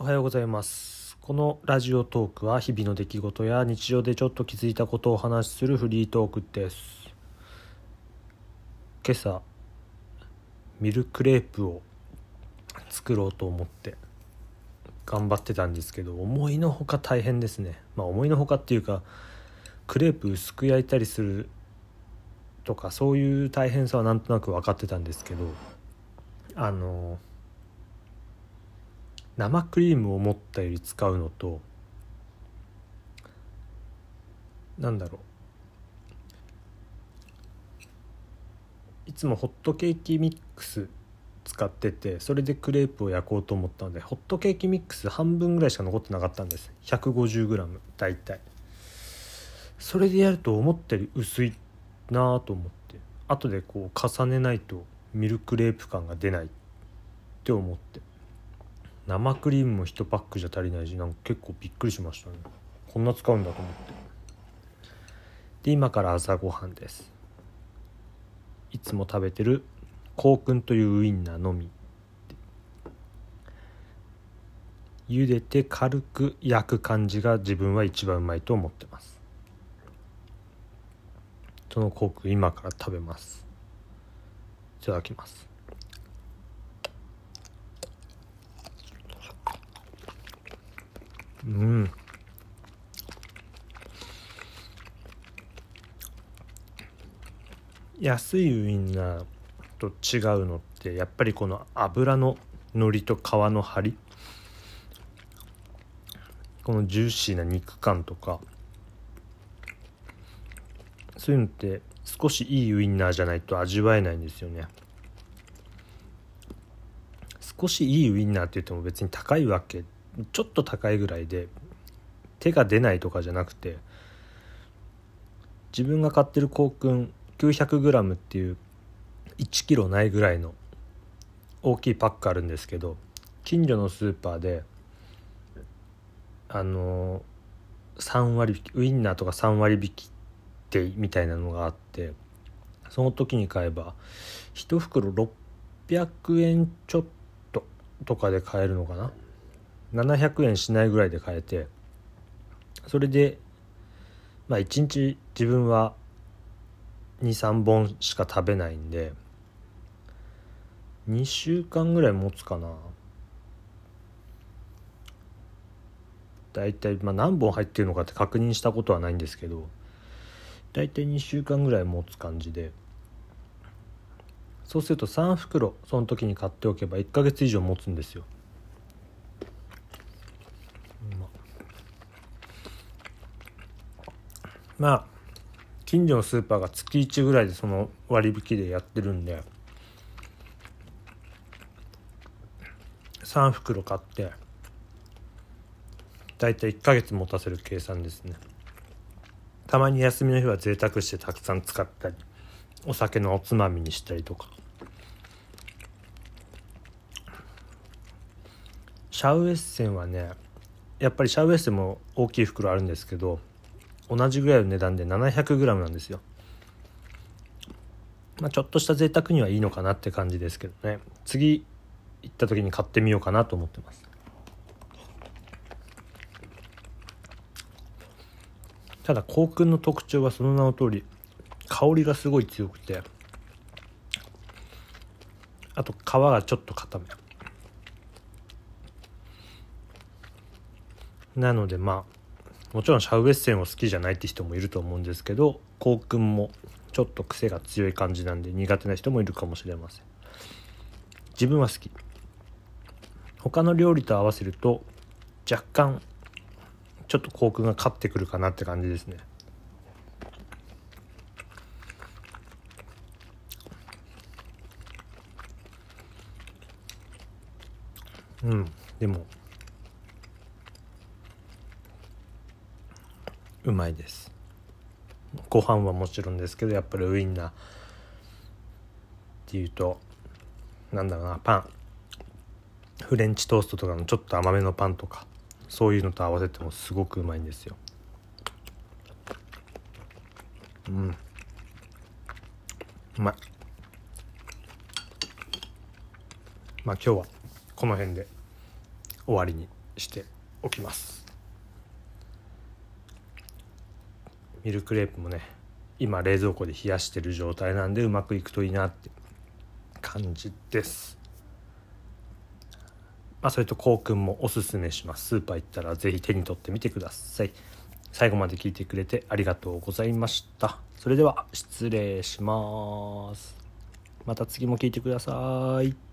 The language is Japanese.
おはようございます。このラジオトークは日々の出来事や日常でちょっと気づいたことをお話しするフリートークです。今朝ミルクレープを作ろうと思って頑張ってたんですけど思いのほか大変ですね。まあ思いのほかっていうかクレープ薄く焼いたりするとかそういう大変さはなんとなく分かってたんですけどあの生クリームを思ったより使うのとなんだろう。いつもホットケーキミックス使っててそれでクレープを焼こうと思ったのでホットケーキミックス半分ぐらいしか残ってなかったんです。150g 大体。それでやると思ったより薄いなあと思って。後でこう重ねないとミルクレープ感が出ないって思って。生クリームも1パックじゃ足りないしなんか結構びっくりしましたね。こんな使うんだと思って。で今から朝ごはんです。いつも食べてるコウくんというウインナーのみ茹でて軽く焼く感じが自分は一番うまいと思ってます。そのコーク今から食べます。いただきます。うん。安いウインナーと違うのってやっぱりこの油ののりと皮の張り？このジューシーな肉感とか。そういうのって少しいいウインナーじゃないと味わえないんですよね。少しいいウインナーって言っても別に高いわけちょっと高いぐらいで手が出ないとかじゃなくて自分が買ってる香薫 900g っていう1キロないぐらいの大きいパックあるんですけど近所のスーパーであの3割引きウインナーとか3割引きってみたいなのがあってその時に買えば1袋600円ちょっととかで買えるのかな700円しないぐらいで買えてそれでまあ1日自分は23本しか食べないんで2週間ぐらい持つかな。大体まあ何本入ってるのかって確認したことはないんですけど大体2週間ぐらい持つ感じで。そうすると3袋その時に買っておけば1ヶ月以上持つんですよ。まあ近所のスーパーが月1ぐらいでその割引でやってるんで3袋買って大体1ヶ月持たせる計算ですね。たまに休みの日は贅沢してたくさん使ったりお酒のおつまみにしたりとか。シャウエッセンはねやっぱりシャウエッセンも大きい袋あるんですけど同じぐらいの値段で 700g なんですよ。まあちょっとした贅沢にはいいのかなって感じですけどね。次行った時に買ってみようかなと思ってます。ただ香薫の特徴はその名の通り香りがすごい強くてあと皮がちょっと硬め。なのでまあもちろんシャウエッセンを好きじゃないって人もいると思うんですけど香薫もちょっと癖が強い感じなんで苦手な人もいるかもしれません。自分は好き。他の料理と合わせると若干ちょっと香薫が勝ってくるかなって感じですね。うん。でもうまいです。ご飯はもちろんですけどやっぱりウインナーっていうとなんだろうなパン。フレンチトーストとかのちょっと甘めのパンとかそういうのと合わせてもすごくうまいんですよ。うん。うまい。まあ今日はこの辺で終わりにしておきます。ミルクレープもね今冷蔵庫で冷やしてる状態なんでうまくいくといいなって感じです。まあそれとこうくんもおすすめします。スーパー行ったら是非手に取ってみてください。最後まで聞いてくれてありがとうございました。それでは失礼します。また次も聞いてください。